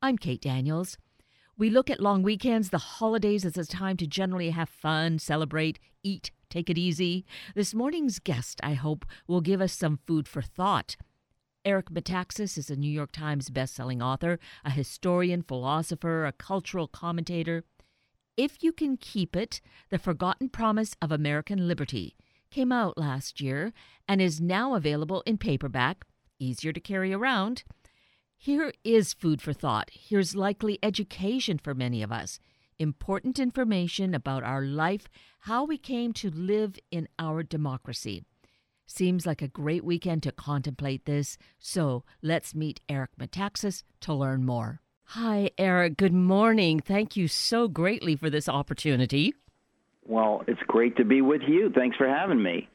I'm Kate Daniels. We look at long weekends, the holidays as a time to generally have fun, celebrate, eat, take it easy. This morning's guest, I hope, will give us some food for thought. Eric Metaxas is a New York Times bestselling author, a historian, philosopher, a cultural commentator. If You Can Keep It, The Forgotten Promise of American Liberty, came out last year and is now available in paperback, easier to carry around. Here is food for thought. Here's likely education for many of us. Important information about our life, how we came to live in our democracy. Seems like a great weekend to contemplate this, so let's meet Eric Metaxas to learn more. Hi, Eric. Good morning. Thank you so greatly for this opportunity. Well, it's great to be with you. Thanks for having me.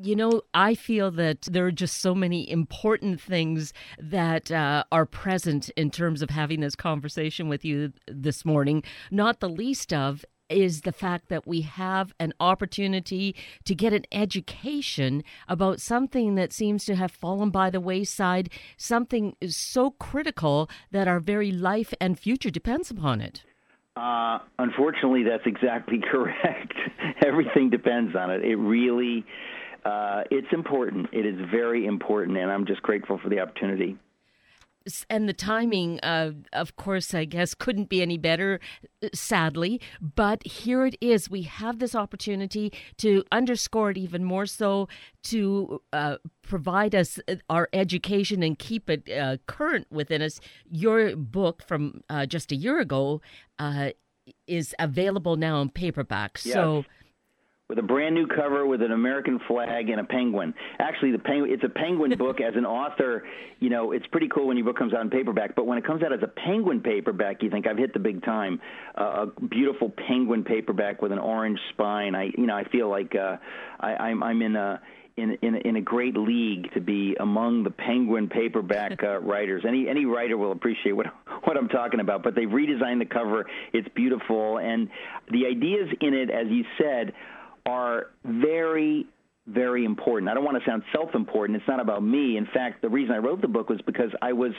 You know, I feel that there are just so many important things that uh, are present in terms of having this conversation with you this morning, not the least of is the fact that we have an opportunity to get an education about something that seems to have fallen by the wayside, something so critical that our very life and future depends upon it. Uh, unfortunately, that's exactly correct. Everything depends on it. It really uh, it's important. It is very important, and I'm just grateful for the opportunity. And the timing, uh, of course, I guess couldn't be any better, sadly. But here it is. We have this opportunity to underscore it even more so, to uh, provide us uh, our education and keep it uh, current within us. Your book from uh, just a year ago uh, is available now in paperback. Yes. So with a brand new cover with an American flag and a penguin. Actually, the penguin it's a penguin book. As an author, you know it's pretty cool when your book comes out in paperback. But when it comes out as a penguin paperback, you think I've hit the big time. Uh, a beautiful penguin paperback with an orange spine. I you know I feel like uh, I, I'm I'm in a in, in, in a great league to be among the Penguin paperback uh, writers. Any any writer will appreciate what what I'm talking about. But they've redesigned the cover; it's beautiful, and the ideas in it, as you said, are very, very important. I don't want to sound self important. It's not about me. In fact, the reason I wrote the book was because I was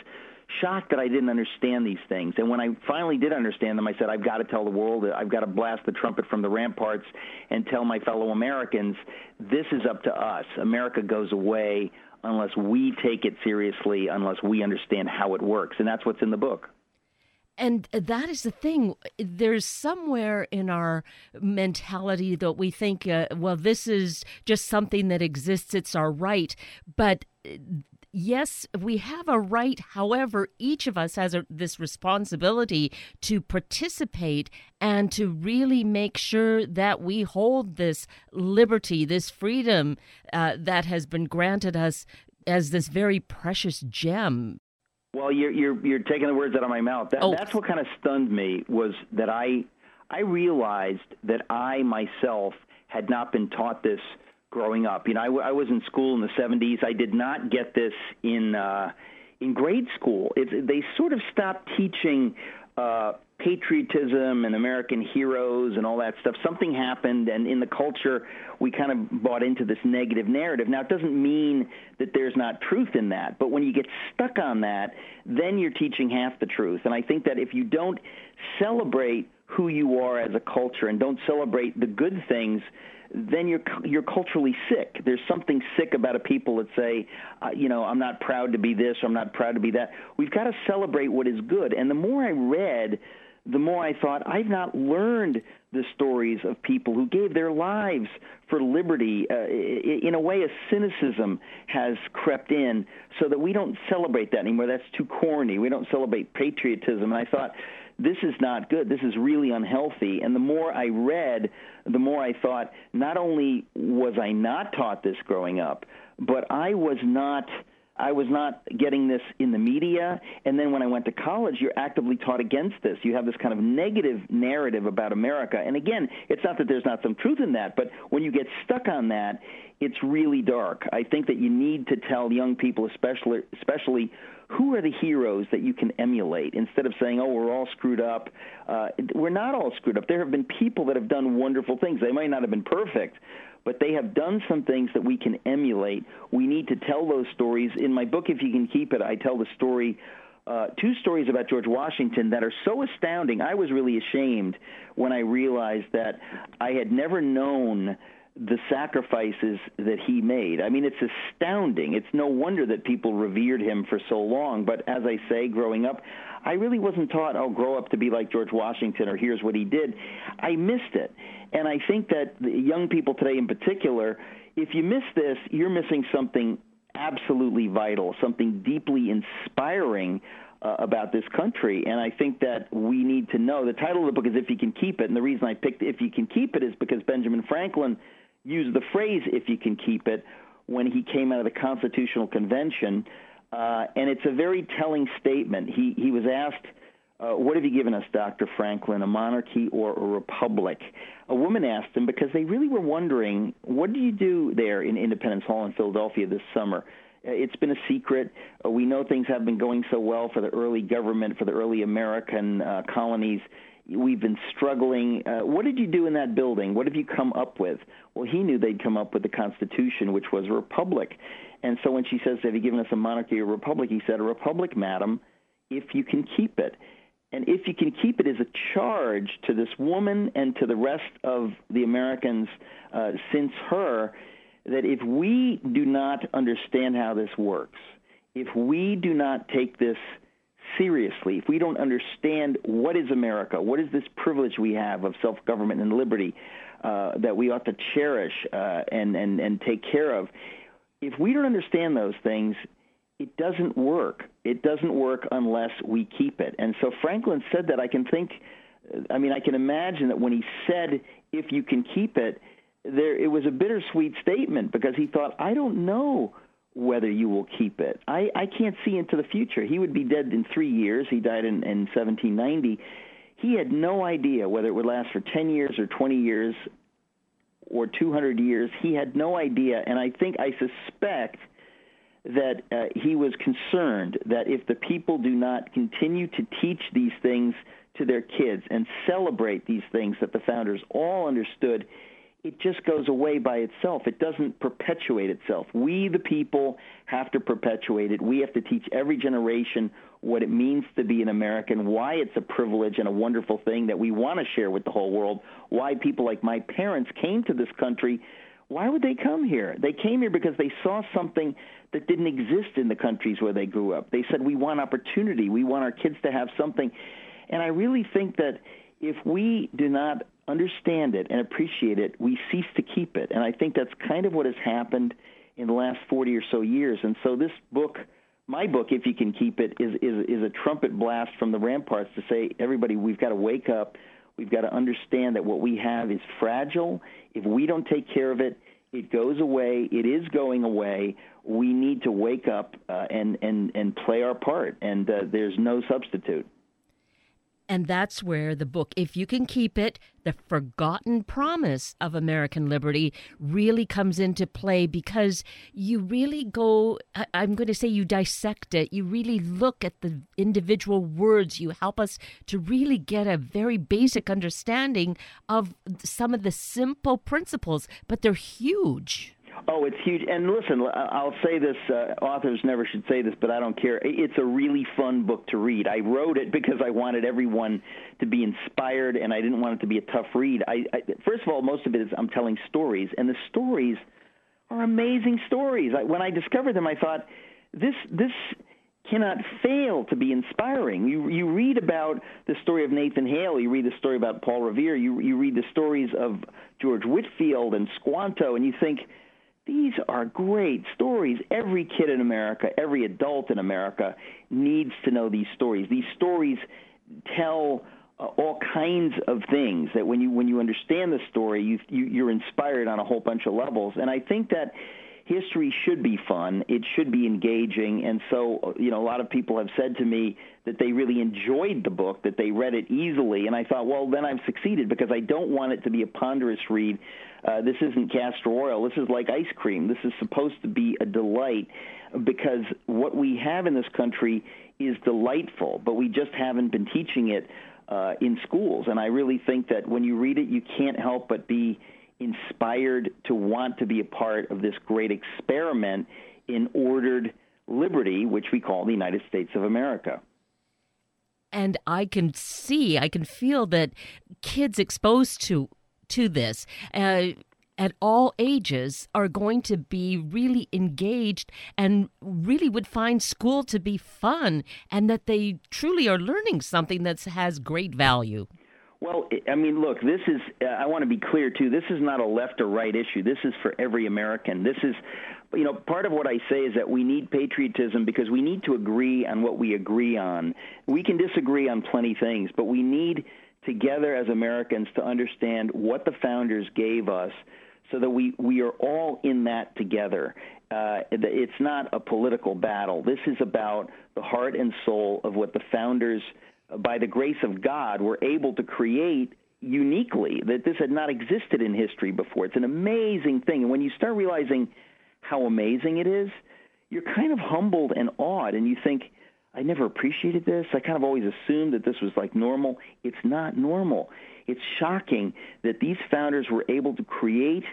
shocked that I didn't understand these things. And when I finally did understand them, I said, I've got to tell the world, I've got to blast the trumpet from the ramparts and tell my fellow Americans, this is up to us. America goes away unless we take it seriously, unless we understand how it works. And that's what's in the book. And that is the thing. There's somewhere in our mentality that we think, uh, well, this is just something that exists, it's our right. But yes, we have a right. However, each of us has a, this responsibility to participate and to really make sure that we hold this liberty, this freedom uh, that has been granted us as this very precious gem. Well, you're you're you're taking the words out of my mouth. That, oh. That's what kind of stunned me was that I I realized that I myself had not been taught this growing up. You know, I, I was in school in the 70s. I did not get this in uh, in grade school. It, they sort of stopped teaching uh, patriotism and American heroes and all that stuff. Something happened, and in the culture, we kind of bought into this negative narrative. Now, it doesn't mean that there's not truth in that, but when you get stuck on that, then you're teaching half the truth. And I think that if you don't celebrate who you are as a culture and don't celebrate the good things, then you're you're culturally sick. There's something sick about a people that say, uh, you know, I'm not proud to be this, I'm not proud to be that. We've got to celebrate what is good. And the more I read the more I thought, I've not learned the stories of people who gave their lives for liberty. Uh, in a way, a cynicism has crept in so that we don't celebrate that anymore. That's too corny. We don't celebrate patriotism. And I thought, this is not good. This is really unhealthy. And the more I read, the more I thought, not only was I not taught this growing up, but I was not – I was not getting this in the media. And then when I went to college, you're actively taught against this. You have this kind of negative narrative about America. And again, it's not that there's not some truth in that, but when you get stuck on that, it's really dark. I think that you need to tell young people, especially, especially who are the heroes that you can emulate instead of saying, oh, we're all screwed up. Uh, we're not all screwed up. There have been people that have done wonderful things. They might not have been perfect, but they have done some things that we can emulate. We need to tell those stories. In my book, if you can keep it, I tell the story uh, two stories about George Washington that are so astounding. I was really ashamed when I realized that I had never known the sacrifices that he made. I mean, it's astounding. It's no wonder that people revered him for so long. But as I say, growing up, I really wasn't taught, oh, grow up to be like George Washington or here's what he did. I missed it. And I think that young people today in particular, if you miss this, you're missing something absolutely vital, something deeply inspiring uh, about this country. And I think that we need to know. The title of the book is If You Can Keep It. And the reason I picked If You Can Keep It is because Benjamin Franklin used the phrase If You Can Keep It when he came out of the Constitutional Convention. Uh, and it's a very telling statement. He, he was asked, uh, What have you given us, Dr. Franklin, a monarchy or a republic? A woman asked him because they really were wondering, What do you do there in Independence Hall in Philadelphia this summer? Uh, it's been a secret. Uh, we know things have been going so well for the early government, for the early American uh, colonies. We've been struggling. Uh, what did you do in that building? What have you come up with? Well, he knew they'd come up with the Constitution, which was a republic. And so when she says, Have you given us a monarchy or a republic? He said, A republic, madam, if you can keep it. And if you can keep it is a charge to this woman and to the rest of the Americans uh, since her that if we do not understand how this works, if we do not take this seriously, if we don't understand what is America, what is this privilege we have of self government and liberty uh, that we ought to cherish uh, and, and, and take care of, if we don't understand those things, it doesn't work. It doesn't work unless we keep it. And so Franklin said that I can think, I mean, I can imagine that when he said, if you can keep it, there it was a bittersweet statement because he thought, I don't know whether you will keep it. I, I can't see into the future. He would be dead in three years. He died in, in 1790. He had no idea whether it would last for 10 years or 20 years or 200 years. He had no idea. And I think, I suspect that uh, he was concerned that if the people do not continue to teach these things to their kids and celebrate these things that the founders all understood, it just goes away by itself. It doesn't perpetuate itself. We, the people, have to perpetuate it. We have to teach every generation what it means to be an American, why it's a privilege and a wonderful thing that we want to share with the whole world, why people like my parents came to this country. Why would they come here? They came here because they saw something that didn't exist in the countries where they grew up. They said, We want opportunity. We want our kids to have something. And I really think that if we do not understand it and appreciate it, we cease to keep it. And I think that's kind of what has happened in the last 40 or so years. And so this book, my book, if you can keep it, is is, is a trumpet blast from the ramparts to say, everybody, we've got to wake up. We've got to understand that what we have is fragile. If we don't take care of it, it goes away. It is going away. We need to wake up uh, and and and play our part. And uh, there's no substitute. And that's where the book, If You Can Keep It, The Forgotten Promise of American Liberty, really comes into play because you really go, I'm going to say you dissect it. You really look at the individual words. You help us to really get a very basic understanding of some of the simple principles, but they're huge. Oh, it's huge. And listen, I'll say this: uh, authors never should say this, but I don't care. It's a really fun book to read. I wrote it because I wanted everyone to be inspired, and I didn't want it to be a tough read. I, I first of all, most of it is I'm telling stories, and the stories are amazing stories. I, when I discovered them, I thought this this cannot fail to be inspiring. You you read about the story of Nathan Hale, you read the story about Paul Revere, you you read the stories of George Whitefield and Squanto, and you think these are great stories. Every kid in America, every adult in America needs to know these stories. These stories tell uh, all kinds of things that when you when you understand the story, you, you you're inspired on a whole bunch of levels. And I think that history should be fun. It should be engaging. And so, you know, a lot of people have said to me that they really enjoyed the book, that they read it easily. And I thought, well, then I've succeeded because I don't want it to be a ponderous read. Uh, this isn't castor oil. This is like ice cream. This is supposed to be a delight because what we have in this country is delightful, but we just haven't been teaching it uh, in schools. And I really think that when you read it, you can't help but be inspired to want to be a part of this great experiment in ordered liberty, which we call the United States of America. And I can see, I can feel that kids exposed to to this uh, at all ages are going to be really engaged and really would find school to be fun and that they truly are learning something that has great value. Well, I mean, look, this is, I want to be clear too, this is not a left or right issue. This is for every American. This is, you know, part of what I say is that we need patriotism because we need to agree on what we agree on. We can disagree on plenty things, but we need together as Americans to understand what the founders gave us so that we, we are all in that together. Uh, it's not a political battle. This is about the heart and soul of what the founders – by the grace of God, were able to create uniquely that this had not existed in history before. It's an amazing thing. And when you start realizing how amazing it is, you're kind of humbled and awed, and you think, I never appreciated this. I kind of always assumed that this was like normal. It's not normal. It's shocking that these founders were able to create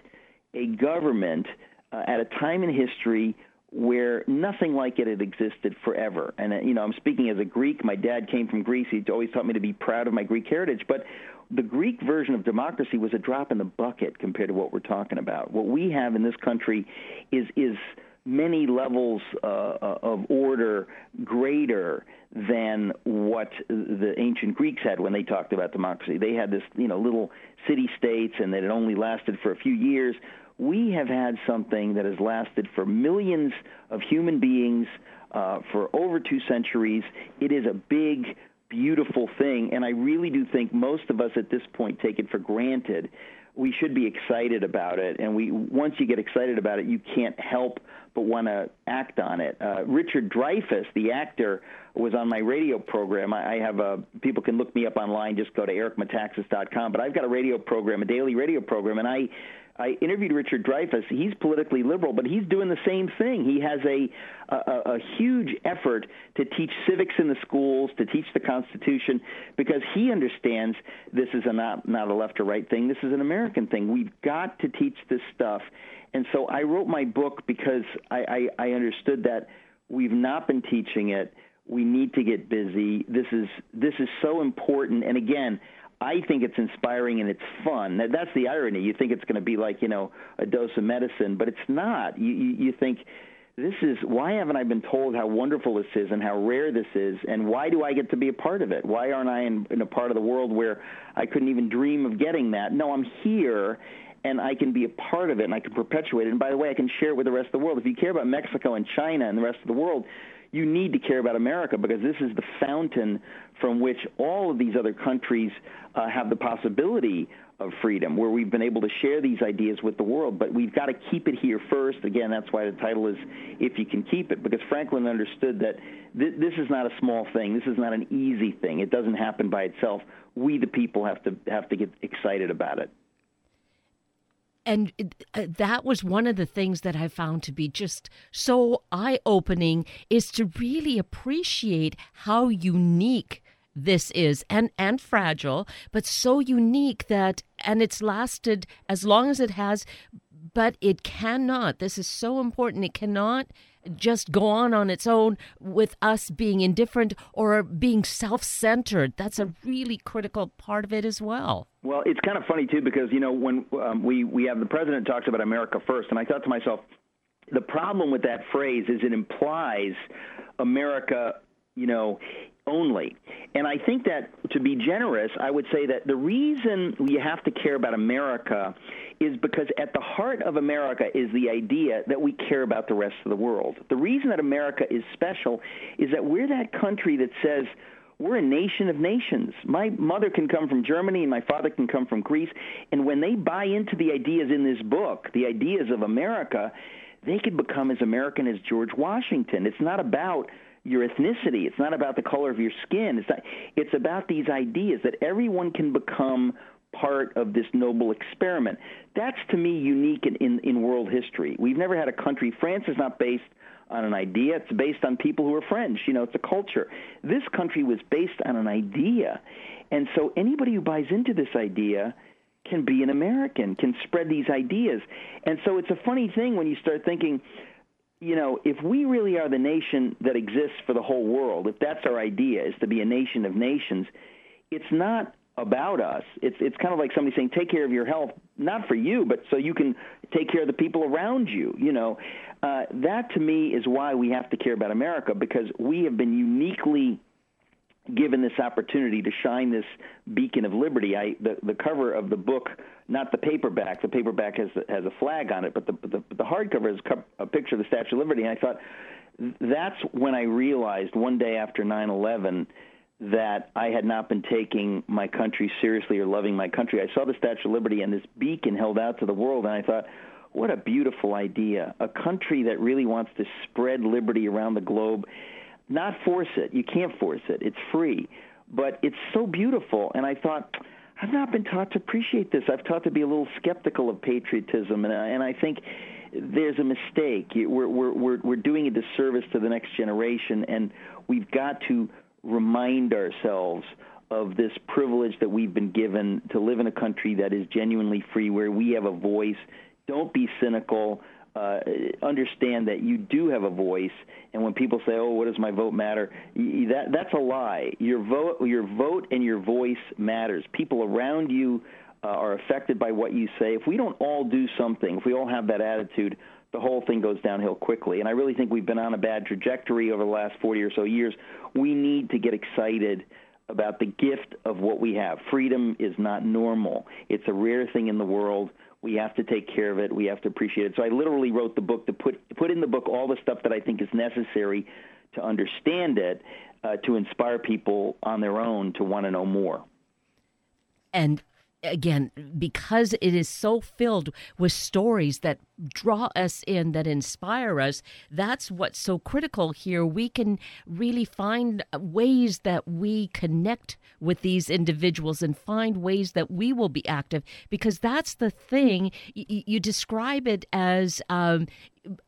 a government uh, at a time in history where nothing like it had existed forever. And uh, you know, I'm speaking as a Greek. My dad came from Greece. He always taught me to be proud of my Greek heritage. But the Greek version of democracy was a drop in the bucket compared to what we're talking about. What we have in this country is is many levels uh, uh of order greater than what the ancient Greeks had when they talked about democracy. They had this, you know, little city states, and that it only lasted for a few years we have had something that has lasted for millions of human beings uh, for over two centuries. It is a big, beautiful thing, and I really do think most of us at this point take it for granted. We should be excited about it, and we once you get excited about it, you can't help but want to act on it. Uh, Richard Dreyfuss, the actor, was on my radio program. I, I have a people can look me up online. Just go to ericmetaxas.com. But I've got a radio program, a daily radio program, and I I interviewed Richard Dreyfuss. He's politically liberal, but he's doing the same thing. He has a, a, a huge effort to teach civics in the schools, to teach the Constitution, because he understands this is a not not a left or right thing. This is an American thing. We've got to teach this stuff. And so I wrote my book because I, I, I understood that we've not been teaching it. We need to get busy. This is this is so important. And again, I think it's inspiring and it's fun. That's the irony. You think it's going to be like you know a dose of medicine, but it's not. You you, you think this is why haven't I been told how wonderful this is and how rare this is, and why do I get to be a part of it? Why aren't I in, in a part of the world where I couldn't even dream of getting that? No, I'm here, and I can be a part of it, and I can perpetuate it. And by the way, I can share it with the rest of the world. If you care about Mexico and China and the rest of the world, you need to care about America because this is the fountain from which all of these other countries uh, have the possibility of freedom, where we've been able to share these ideas with the world. But we've got to keep it here first. Again, that's why the title is If You Can Keep It, because Franklin understood that th- this is not a small thing. This is not an easy thing. It doesn't happen by itself. We, the people, have to have to get excited about it and uh, that was one of the things that I found to be just so eye opening is to really appreciate how unique this is and and fragile but so unique that and it's lasted as long as it has but it cannot this is so important it cannot just go on on its own with us being indifferent or being self-centered. That's a really critical part of it as well. Well, it's kind of funny too because you know when um, we we have the president talks about America first, and I thought to myself, the problem with that phrase is it implies America, you know, only. And I think that to be generous, I would say that the reason we have to care about America is because at the heart of America is the idea that we care about the rest of the world. The reason that America is special is that we're that country that says we're a nation of nations. My mother can come from Germany and my father can come from Greece. And when they buy into the ideas in this book, the ideas of America, they could become as American as George Washington. It's not about your ethnicity. It's not about the color of your skin. It's not, it's about these ideas that everyone can become part of this noble experiment. That's to me unique in, in, in world history. We've never had a country. France is not based on an idea. It's based on people who are French. You know, it's a culture. This country was based on an idea. And so anybody who buys into this idea can be an American, can spread these ideas. And so it's a funny thing when you start thinking you know, if we really are the nation that exists for the whole world, if that's our idea, is to be a nation of nations, it's not about us. It's it's kind of like somebody saying, "Take care of your health, not for you, but so you can take care of the people around you." You know, uh, that to me is why we have to care about America because we have been uniquely given this opportunity to shine this beacon of liberty. I the the cover of the book, not the paperback. The paperback has has a flag on it, but the the, the hardcover is a picture of the Statue of Liberty. And I thought that's when I realized one day after 9/11 that I had not been taking my country seriously or loving my country. I saw the Statue of Liberty and this beacon held out to the world, and I thought, what a beautiful idea. A country that really wants to spread liberty around the globe not force it. You can't force it. It's free. But it's so beautiful. And I thought, I've not been taught to appreciate this. I've taught to be a little skeptical of patriotism. And, and I think there's a mistake. We're, we're, we're, we're doing a disservice to the next generation. And we've got to remind ourselves of this privilege that we've been given to live in a country that is genuinely free, where we have a voice. Don't be cynical uh, understand that you do have a voice. And when people say, "Oh, what does my vote matter?" that that's a lie. Your vote, your vote, and your voice matters. People around you uh, are affected by what you say. If we don't all do something, if we all have that attitude, the whole thing goes downhill quickly. And I really think we've been on a bad trajectory over the last 40 or so years. We need to get excited about the gift of what we have. Freedom is not normal. It's a rare thing in the world. We have to take care of it. We have to appreciate it. So I literally wrote the book to put put in the book all the stuff that I think is necessary to understand it, uh, to inspire people on their own to want to know more. And again, because it is so filled with stories that draw us in, that inspire us, that's what's so critical here. We can really find ways that we connect with these individuals and find ways that we will be active because that's the thing. You, you describe it as um,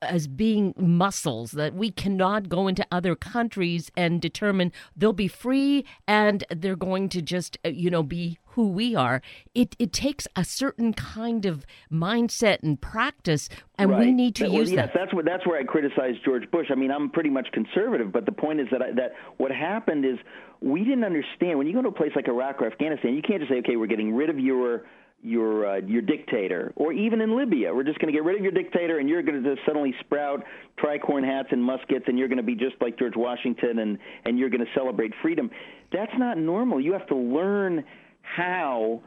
as being muscles that we cannot go into other countries and determine. They'll be free and they're going to just uh, you know be who we are. It it takes a certain kind of mindset and practice and right. we need to that, use yes, that. that's what that's where I criticize George Bush. I mean I'm pretty much conservative but the point is that I, that what happened is we didn't understand when you go to a place like Iraq or Afghanistan you can't just say okay we're getting rid of your your uh, your dictator, or even in Libya, we're just going to get rid of your dictator, and you're going to just suddenly sprout tricorn hats and muskets, and you're going to be just like George Washington, and and you're going to celebrate freedom. That's not normal. You have to learn how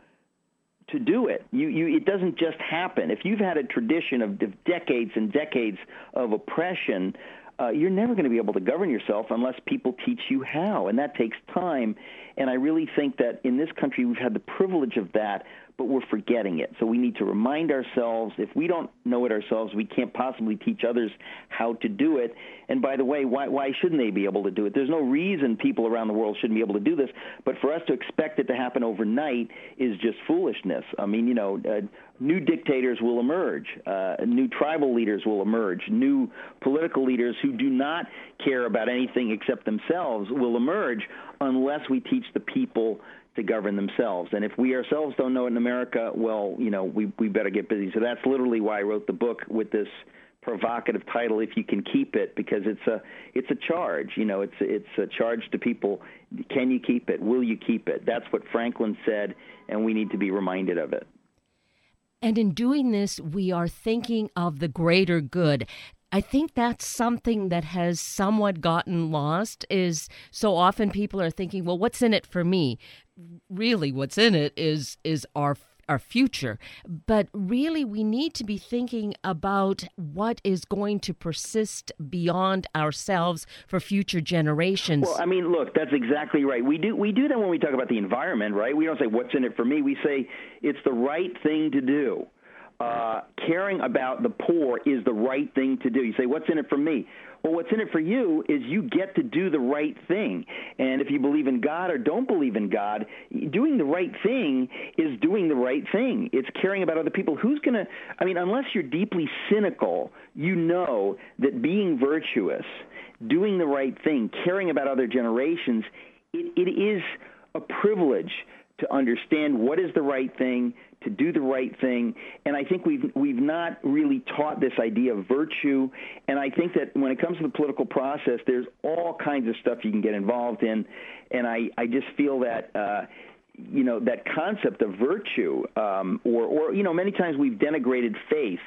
to do it. You, you, it doesn't just happen. If you've had a tradition of, decades and decades of oppression, uh, you're never going to be able to govern yourself unless people teach you how, and that takes time. And I really think that in this country we've had the privilege of that but we're forgetting it. So we need to remind ourselves if we don't know it ourselves, we can't possibly teach others how to do it. And by the way, why, why shouldn't they be able to do it? There's no reason people around the world shouldn't be able to do this, but for us to expect it to happen overnight is just foolishness. I mean, you know, uh, new dictators will emerge, uh, new tribal leaders will emerge, new political leaders who do not care about anything except themselves will emerge unless we teach the people to govern themselves. And if we ourselves don't know it in America, well, you know, we we better get busy. So that's literally why I wrote the book with this provocative title if you can keep it because it's a it's a charge you know it's it's a charge to people. Can you keep it? Will you keep it? That's what franklin said and we need to be reminded of it. And in doing this we are thinking of the greater good I think that's something that has somewhat gotten lost is so often people are thinking, well, what's in it for me? Really, what's in it is is our our future. But really, we need to be thinking about what is going to persist beyond ourselves for future generations. Well, I mean, look, that's exactly right. We do we do that when we talk about the environment, right? We don't say what's in it for me. We say it's the right thing to do uh, caring about the poor is the right thing to do. You say, what's in it for me? Well, what's in it for you is you get to do the right thing. And if you believe in God or don't believe in God, doing the right thing is doing the right thing. It's caring about other people. Who's going to, I mean, unless you're deeply cynical, you know that being virtuous, doing the right thing, caring about other generations, it, it is a privilege to understand what is the right thing, to do the right thing. And I think we've we've not really taught this idea of virtue. And I think that when it comes to the political process, there's all kinds of stuff you can get involved in. And I I just feel that. Uh, you know that concept of virtue, um, or, or you know, many times we've denigrated faith.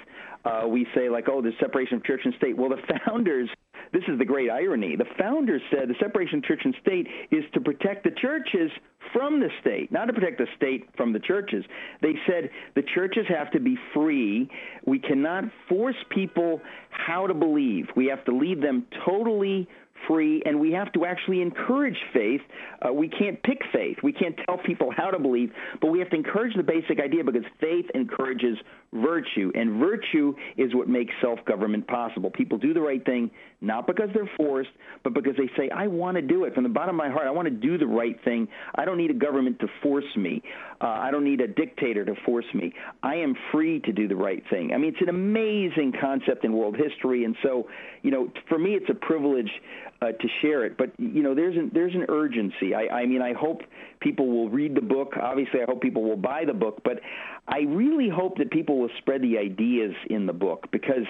Uh, we say like, oh, the separation of church and state. Well, the founders this is the great irony. The founders said the separation of church and state is to protect the churches from the state, not to protect the state from the churches. They said the churches have to be free. We cannot force people how to believe. We have to leave them totally free, and we have to actually encourage faith. Uh, we can't pick faith. We can't tell people how to believe, but we have to encourage the basic idea because faith encourages virtue, and virtue is what makes self government possible. People do the right thing not because they're forced, but because they say, I want to do it. From the bottom of my heart, I want to do the right thing. I don't need a government to force me. Uh, I don't need a dictator to force me. I am free to do the right thing. I mean, it's an amazing concept in world history. And so, you know, for me, it's a privilege uh, to share it. But, you know, there's an, there's an urgency. I, I mean, I hope people will read the book. Obviously, I hope people will buy the book. But I really hope that people will spread the ideas in the book because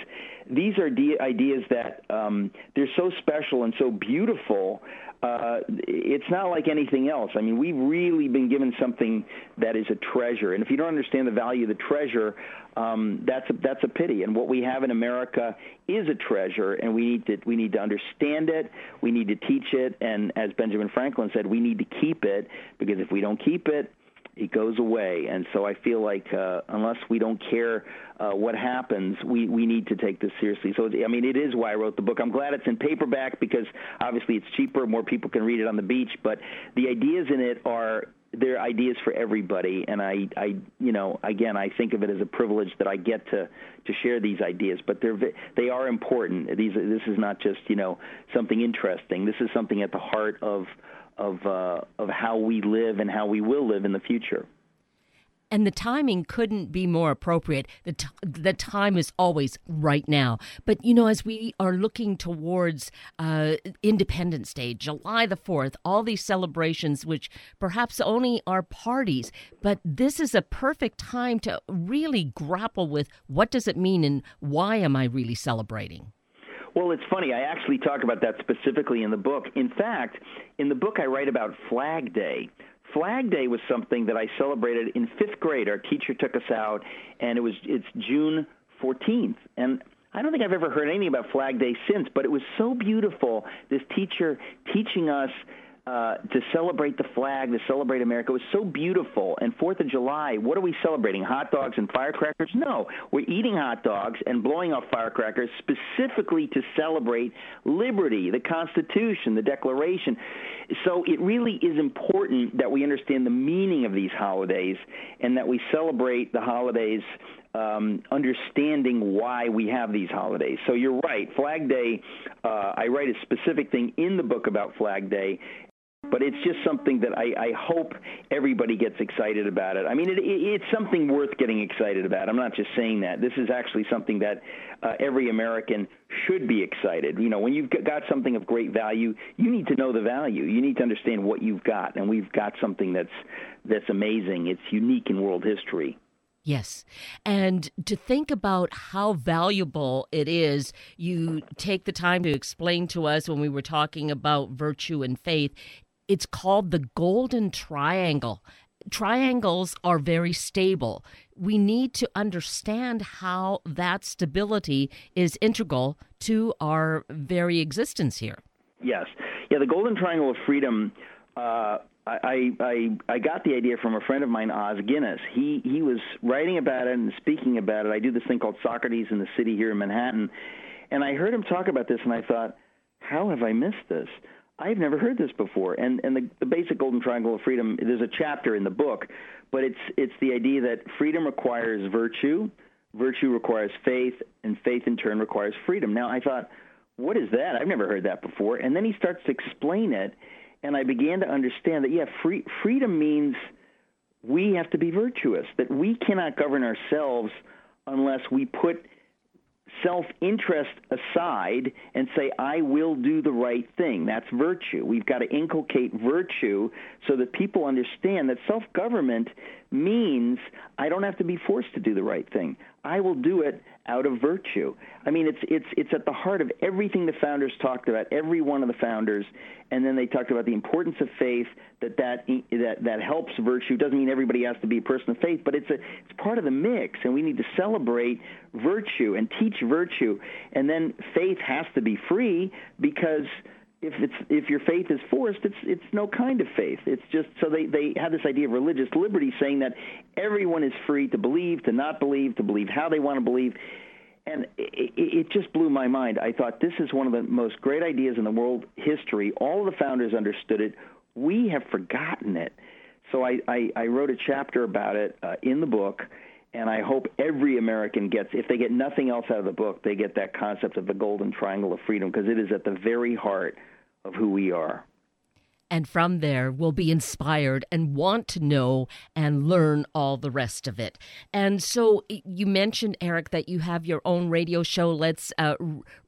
these are de- ideas that um, they're so special and so beautiful. Uh, it's not like anything else. I mean, we've really been given something that is a treasure, and if you don't understand the value of the treasure, um, that's a, that's a pity. And what we have in America is a treasure, and we need to we need to understand it. We need to teach it, and as Benjamin Franklin said, we need to keep it because if we don't keep it, it goes away. And so I feel like uh, unless we don't care uh, what happens, we, we need to take this seriously. So, I mean, it is why I wrote the book. I'm glad it's in paperback because obviously it's cheaper, more people can read it on the beach. But the ideas in it are they're ideas for everybody and I, I you know again I think of it as a privilege that I get to to share these ideas but they're they are important these this is not just you know something interesting this is something at the heart of of uh, of how we live and how we will live in the future. And the timing couldn't be more appropriate. The, t- the time is always right now. But, you know, as we are looking towards uh, Independence Day, July the 4th, all these celebrations, which perhaps only are parties, but this is a perfect time to really grapple with what does it mean and why am I really celebrating? Well, it's funny. I actually talk about that specifically in the book. In fact, in the book, I write about Flag Day. Flag Day was something that I celebrated in fifth grade. Our teacher took us out, and it was it's June 14th, and I don't think I've ever heard anything about Flag Day since. But it was so beautiful. This teacher teaching us uh, to celebrate the flag, to celebrate America. Was so beautiful. And Fourth of July, what are we celebrating? Hot dogs and firecrackers? No, we're eating hot dogs and blowing off firecrackers specifically to celebrate liberty, the Constitution, the Declaration. So it really is important that we understand the meaning of these holidays and that we celebrate the holidays um, understanding why we have these holidays. So you're right. Flag Day, uh, I write a specific thing in the book about Flag Day, but it's just something that I, I hope everybody gets excited about it. I mean, it, it, it's something worth getting excited about. I'm not just saying that. This is actually something that uh, every American should be excited. You know, when you've got something of great value, you need to know the value. You need to understand what you've got, and we've got something that's that's amazing. It's unique in world history. Yes. And to think about how valuable it is, you take the time to explain to us when we were talking about virtue and faith. It's called the Golden Triangle. Triangles are very stable. We need to understand how that stability is integral to our very existence here. Yes. Yeah, the Golden Triangle of Freedom. Uh, I, I I got the idea from a friend of mine, Os Guinness. He he was writing about it and speaking about it. I do this thing called Socrates in the City here in Manhattan, and I heard him talk about this, and I thought, how have I missed this? I've never heard this before. And and the, the basic golden triangle of freedom. There's a chapter in the book, but it's it's the idea that freedom requires virtue, virtue requires faith, and faith in turn requires freedom. Now I thought, what is that? I've never heard that before. And then he starts to explain it, and I began to understand that yeah, free, freedom means we have to be virtuous. That we cannot govern ourselves unless we put self interest aside and say, I will do the right thing. That's virtue. We've got to inculcate virtue so that people understand that self government means I don't have to be forced to do the right thing. I will do it out of virtue. I mean, it's it's it's at the heart of everything the founders talked about. Every one of the founders, and then they talked about the importance of faith. That that that that helps virtue. Doesn't mean everybody has to be a person of faith, but it's a it's part of the mix, and we need to celebrate virtue and teach virtue. And then faith has to be free because if it's if your faith is forced, it's it's no kind of faith. It's just so they they have this idea of religious liberty, saying that everyone is free to believe, to not believe, to believe how they want to believe. And it, it just blew my mind. I thought this is one of the most great ideas in the world history. All the founders understood it. We have forgotten it. So I, I, I wrote a chapter about it uh, in the book, and I hope every American gets, if they get nothing else out of the book, they get that concept of the golden triangle of freedom because it is at the very heart of who we are. And from there, we'll be inspired and want to know and learn all the rest of it. And so you mentioned, Eric, that you have your own radio show. Let's uh,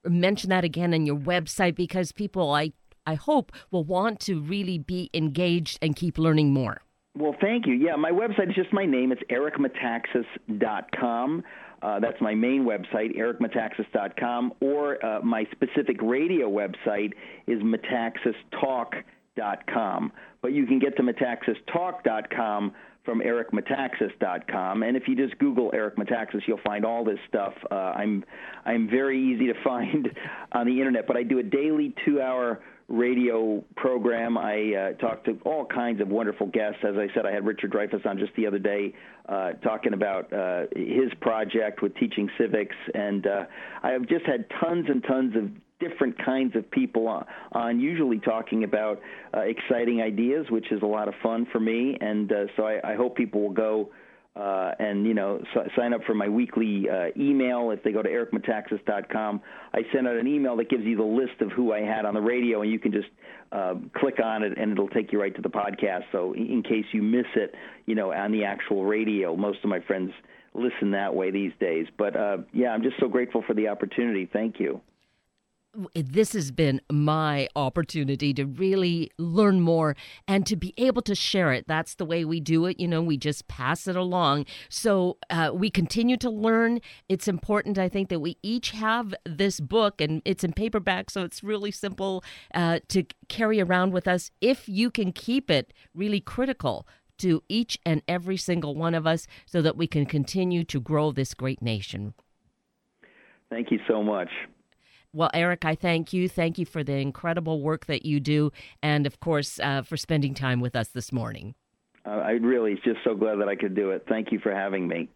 mention that again on your website because people, I, I hope, will want to really be engaged and keep learning more. Well, thank you. Yeah, my website is just my name. It's ericmetaxas.com. Uh, that's my main website, ericmetaxas.com, or uh, my specific radio website is metaxastalk.com. But you can get to metaxastalk.com from ericmetaxas.com, and if you just Google Eric Metaxas, you'll find all this stuff. Uh, I'm I'm very easy to find on the internet, but I do a daily two-hour radio program. I uh, talk to all kinds of wonderful guests. As I said, I had Richard Dreyfuss on just the other day uh, talking about uh, his project with teaching civics, and uh, I have just had tons and tons of different kinds of people on, on usually talking about uh, exciting ideas, which is a lot of fun for me. And uh, so I, I hope people will go uh, and you know s- sign up for my weekly uh, email if they go to ericmetaxas.com. I send out an email that gives you the list of who I had on the radio, and you can just uh, click on it, and it'll take you right to the podcast. So in, in case you miss it, you know, on the actual radio, most of my friends listen that way these days. But uh, yeah, I'm just so grateful for the opportunity. Thank you this has been my opportunity to really learn more and to be able to share it. That's the way we do it. You know, we just pass it along. So uh, we continue to learn. It's important, I think, that we each have this book, and it's in paperback, so it's really simple uh, to carry around with us. If you can keep it really critical to each and every single one of us so that we can continue to grow this great nation. Thank you so much. Well, Eric, I thank you. Thank you for the incredible work that you do, and of course, uh, for spending time with us this morning. Uh, I really just so glad that I could do it. Thank you for having me.